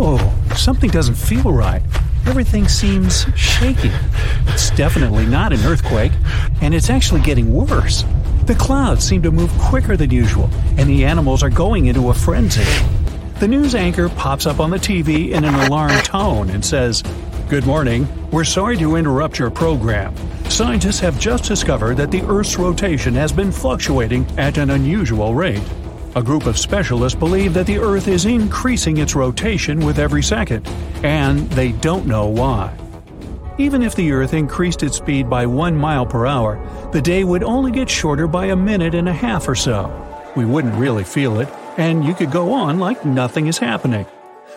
Whoa, something doesn't feel right. Everything seems shaky. It's definitely not an earthquake, and it's actually getting worse. The clouds seem to move quicker than usual, and the animals are going into a frenzy. The news anchor pops up on the TV in an alarmed tone and says, Good morning. We're sorry to interrupt your program. Scientists have just discovered that the Earth's rotation has been fluctuating at an unusual rate. A group of specialists believe that the Earth is increasing its rotation with every second, and they don't know why. Even if the Earth increased its speed by 1 mile per hour, the day would only get shorter by a minute and a half or so. We wouldn't really feel it, and you could go on like nothing is happening.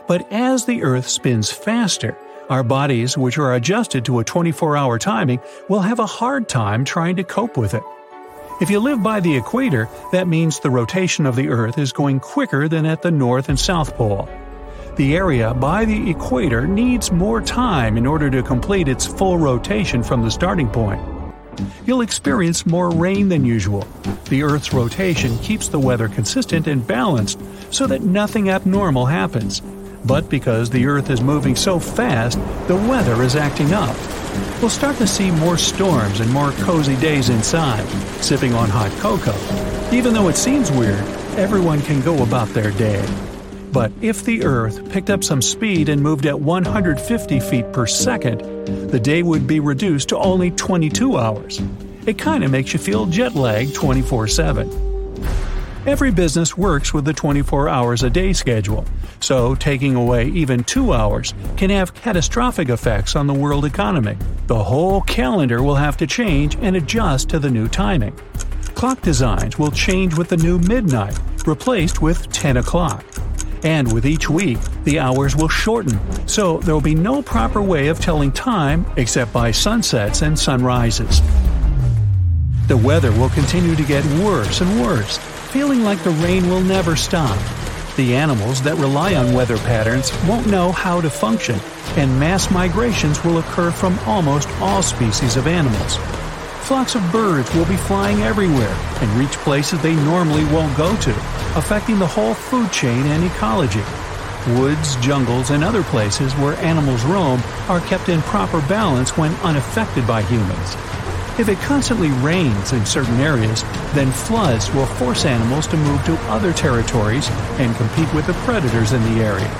But as the Earth spins faster, our bodies, which are adjusted to a 24 hour timing, will have a hard time trying to cope with it. If you live by the equator, that means the rotation of the Earth is going quicker than at the North and South Pole. The area by the equator needs more time in order to complete its full rotation from the starting point. You'll experience more rain than usual. The Earth's rotation keeps the weather consistent and balanced so that nothing abnormal happens. But because the Earth is moving so fast, the weather is acting up. We'll start to see more storms and more cozy days inside, sipping on hot cocoa. Even though it seems weird, everyone can go about their day. But if the Earth picked up some speed and moved at 150 feet per second, the day would be reduced to only 22 hours. It kind of makes you feel jet lagged 24 7. Every business works with the 24 hours a day schedule, so taking away even two hours can have catastrophic effects on the world economy. The whole calendar will have to change and adjust to the new timing. Clock designs will change with the new midnight, replaced with 10 o'clock. And with each week, the hours will shorten, so there will be no proper way of telling time except by sunsets and sunrises. The weather will continue to get worse and worse, feeling like the rain will never stop. The animals that rely on weather patterns won't know how to function, and mass migrations will occur from almost all species of animals. Flocks of birds will be flying everywhere and reach places they normally won't go to, affecting the whole food chain and ecology. Woods, jungles, and other places where animals roam are kept in proper balance when unaffected by humans. If it constantly rains in certain areas, then floods will force animals to move to other territories and compete with the predators in the area.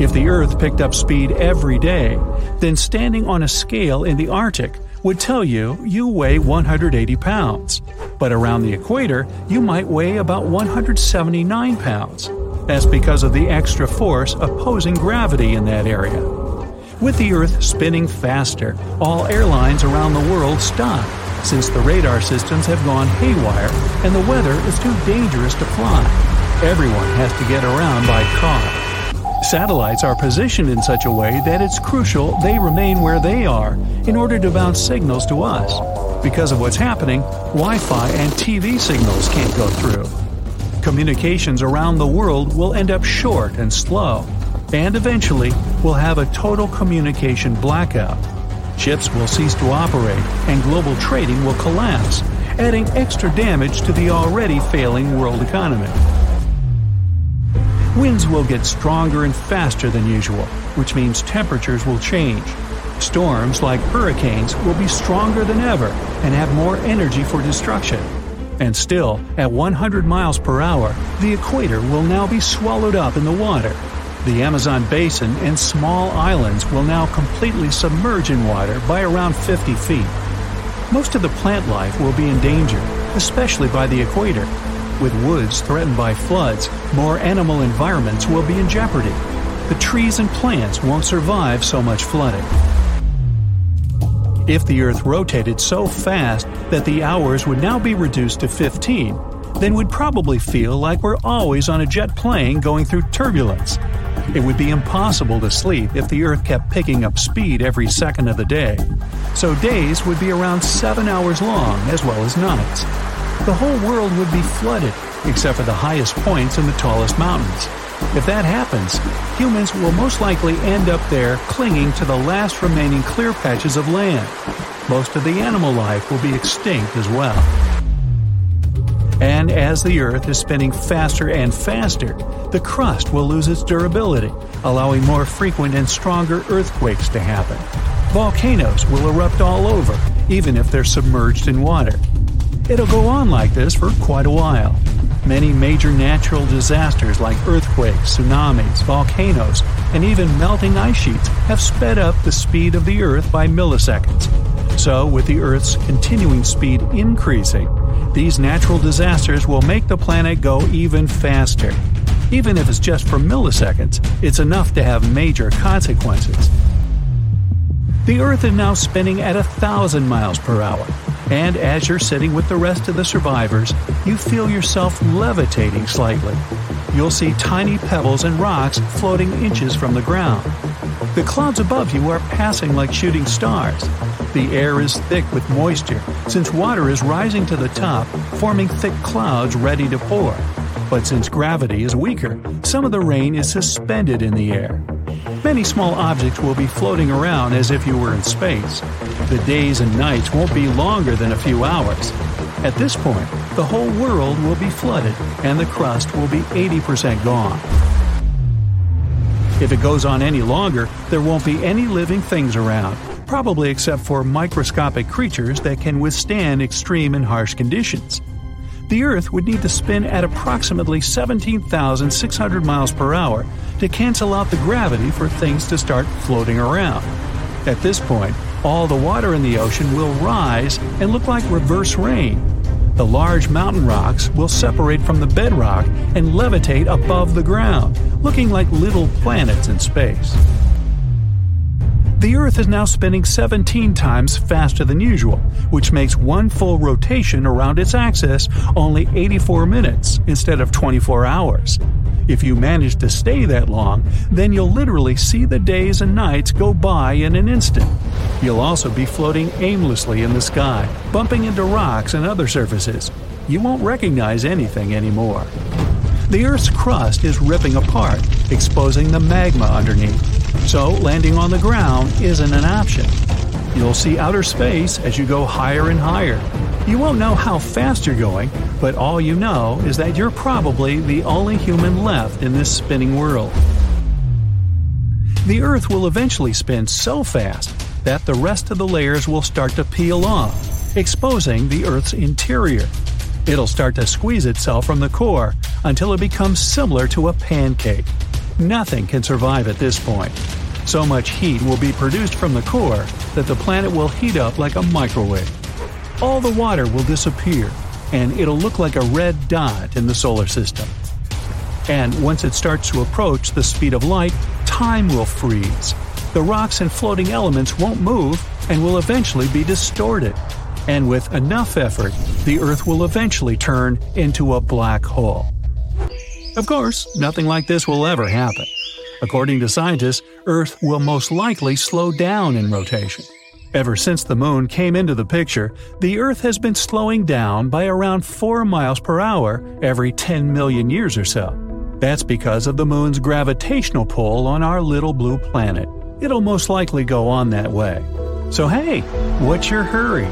If the Earth picked up speed every day, then standing on a scale in the Arctic would tell you you weigh 180 pounds. But around the equator, you might weigh about 179 pounds. That's because of the extra force opposing gravity in that area. With the Earth spinning faster, all airlines around the world stop, since the radar systems have gone haywire and the weather is too dangerous to fly. Everyone has to get around by car. Satellites are positioned in such a way that it's crucial they remain where they are in order to bounce signals to us. Because of what's happening, Wi Fi and TV signals can't go through. Communications around the world will end up short and slow and eventually we'll have a total communication blackout. Ships will cease to operate and global trading will collapse, adding extra damage to the already failing world economy. Winds will get stronger and faster than usual, which means temperatures will change. Storms like hurricanes will be stronger than ever and have more energy for destruction. And still, at 100 miles per hour, the equator will now be swallowed up in the water, the Amazon basin and small islands will now completely submerge in water by around 50 feet. Most of the plant life will be endangered, especially by the equator. With woods threatened by floods, more animal environments will be in jeopardy. The trees and plants won't survive so much flooding. If the Earth rotated so fast that the hours would now be reduced to 15, then we'd probably feel like we're always on a jet plane going through turbulence. It would be impossible to sleep if the Earth kept picking up speed every second of the day. So days would be around seven hours long as well as nights. The whole world would be flooded, except for the highest points and the tallest mountains. If that happens, humans will most likely end up there clinging to the last remaining clear patches of land. Most of the animal life will be extinct as well. And as the Earth is spinning faster and faster, the crust will lose its durability, allowing more frequent and stronger earthquakes to happen. Volcanoes will erupt all over, even if they're submerged in water. It'll go on like this for quite a while. Many major natural disasters like earthquakes, tsunamis, volcanoes, and even melting ice sheets have sped up the speed of the Earth by milliseconds. So, with the Earth's continuing speed increasing, these natural disasters will make the planet go even faster. Even if it's just for milliseconds, it's enough to have major consequences. The Earth is now spinning at a thousand miles per hour, and as you're sitting with the rest of the survivors, you feel yourself levitating slightly. You'll see tiny pebbles and rocks floating inches from the ground. The clouds above you are passing like shooting stars. The air is thick with moisture, since water is rising to the top, forming thick clouds ready to pour. But since gravity is weaker, some of the rain is suspended in the air. Many small objects will be floating around as if you were in space. The days and nights won't be longer than a few hours. At this point, the whole world will be flooded and the crust will be 80% gone. If it goes on any longer, there won't be any living things around, probably except for microscopic creatures that can withstand extreme and harsh conditions the Earth would need to spin at approximately 17,600 miles per hour to cancel out the gravity for things to start floating around. At this point, all the water in the ocean will rise and look like reverse rain. The large mountain rocks will separate from the bedrock and levitate above the ground, looking like little planets in space. The Earth is now spinning 17 times faster than usual, which makes one full rotation around its axis only 84 minutes instead of 24 hours. If you manage to stay that long, then you'll literally see the days and nights go by in an instant. You'll also be floating aimlessly in the sky, bumping into rocks and other surfaces. You won't recognize anything anymore. The Earth's crust is ripping apart, exposing the magma underneath so landing on the ground isn't an option. You'll see outer space as you go higher and higher. You won't know how fast you're going, but all you know is that you're probably the only human left in this spinning world. The Earth will eventually spin so fast that the rest of the layers will start to peel off, exposing the Earth's interior. It'll start to squeeze itself from the core until it becomes similar to a pancake. Nothing can survive at this point. So much heat will be produced from the core that the planet will heat up like a microwave. All the water will disappear, and it'll look like a red dot in the solar system. And once it starts to approach the speed of light, time will freeze. The rocks and floating elements won't move and will eventually be distorted. And with enough effort, the Earth will eventually turn into a black hole. Of course, nothing like this will ever happen. According to scientists, Earth will most likely slow down in rotation. Ever since the Moon came into the picture, the Earth has been slowing down by around 4 miles per hour every 10 million years or so. That's because of the Moon's gravitational pull on our little blue planet. It'll most likely go on that way. So hey, what's your hurry?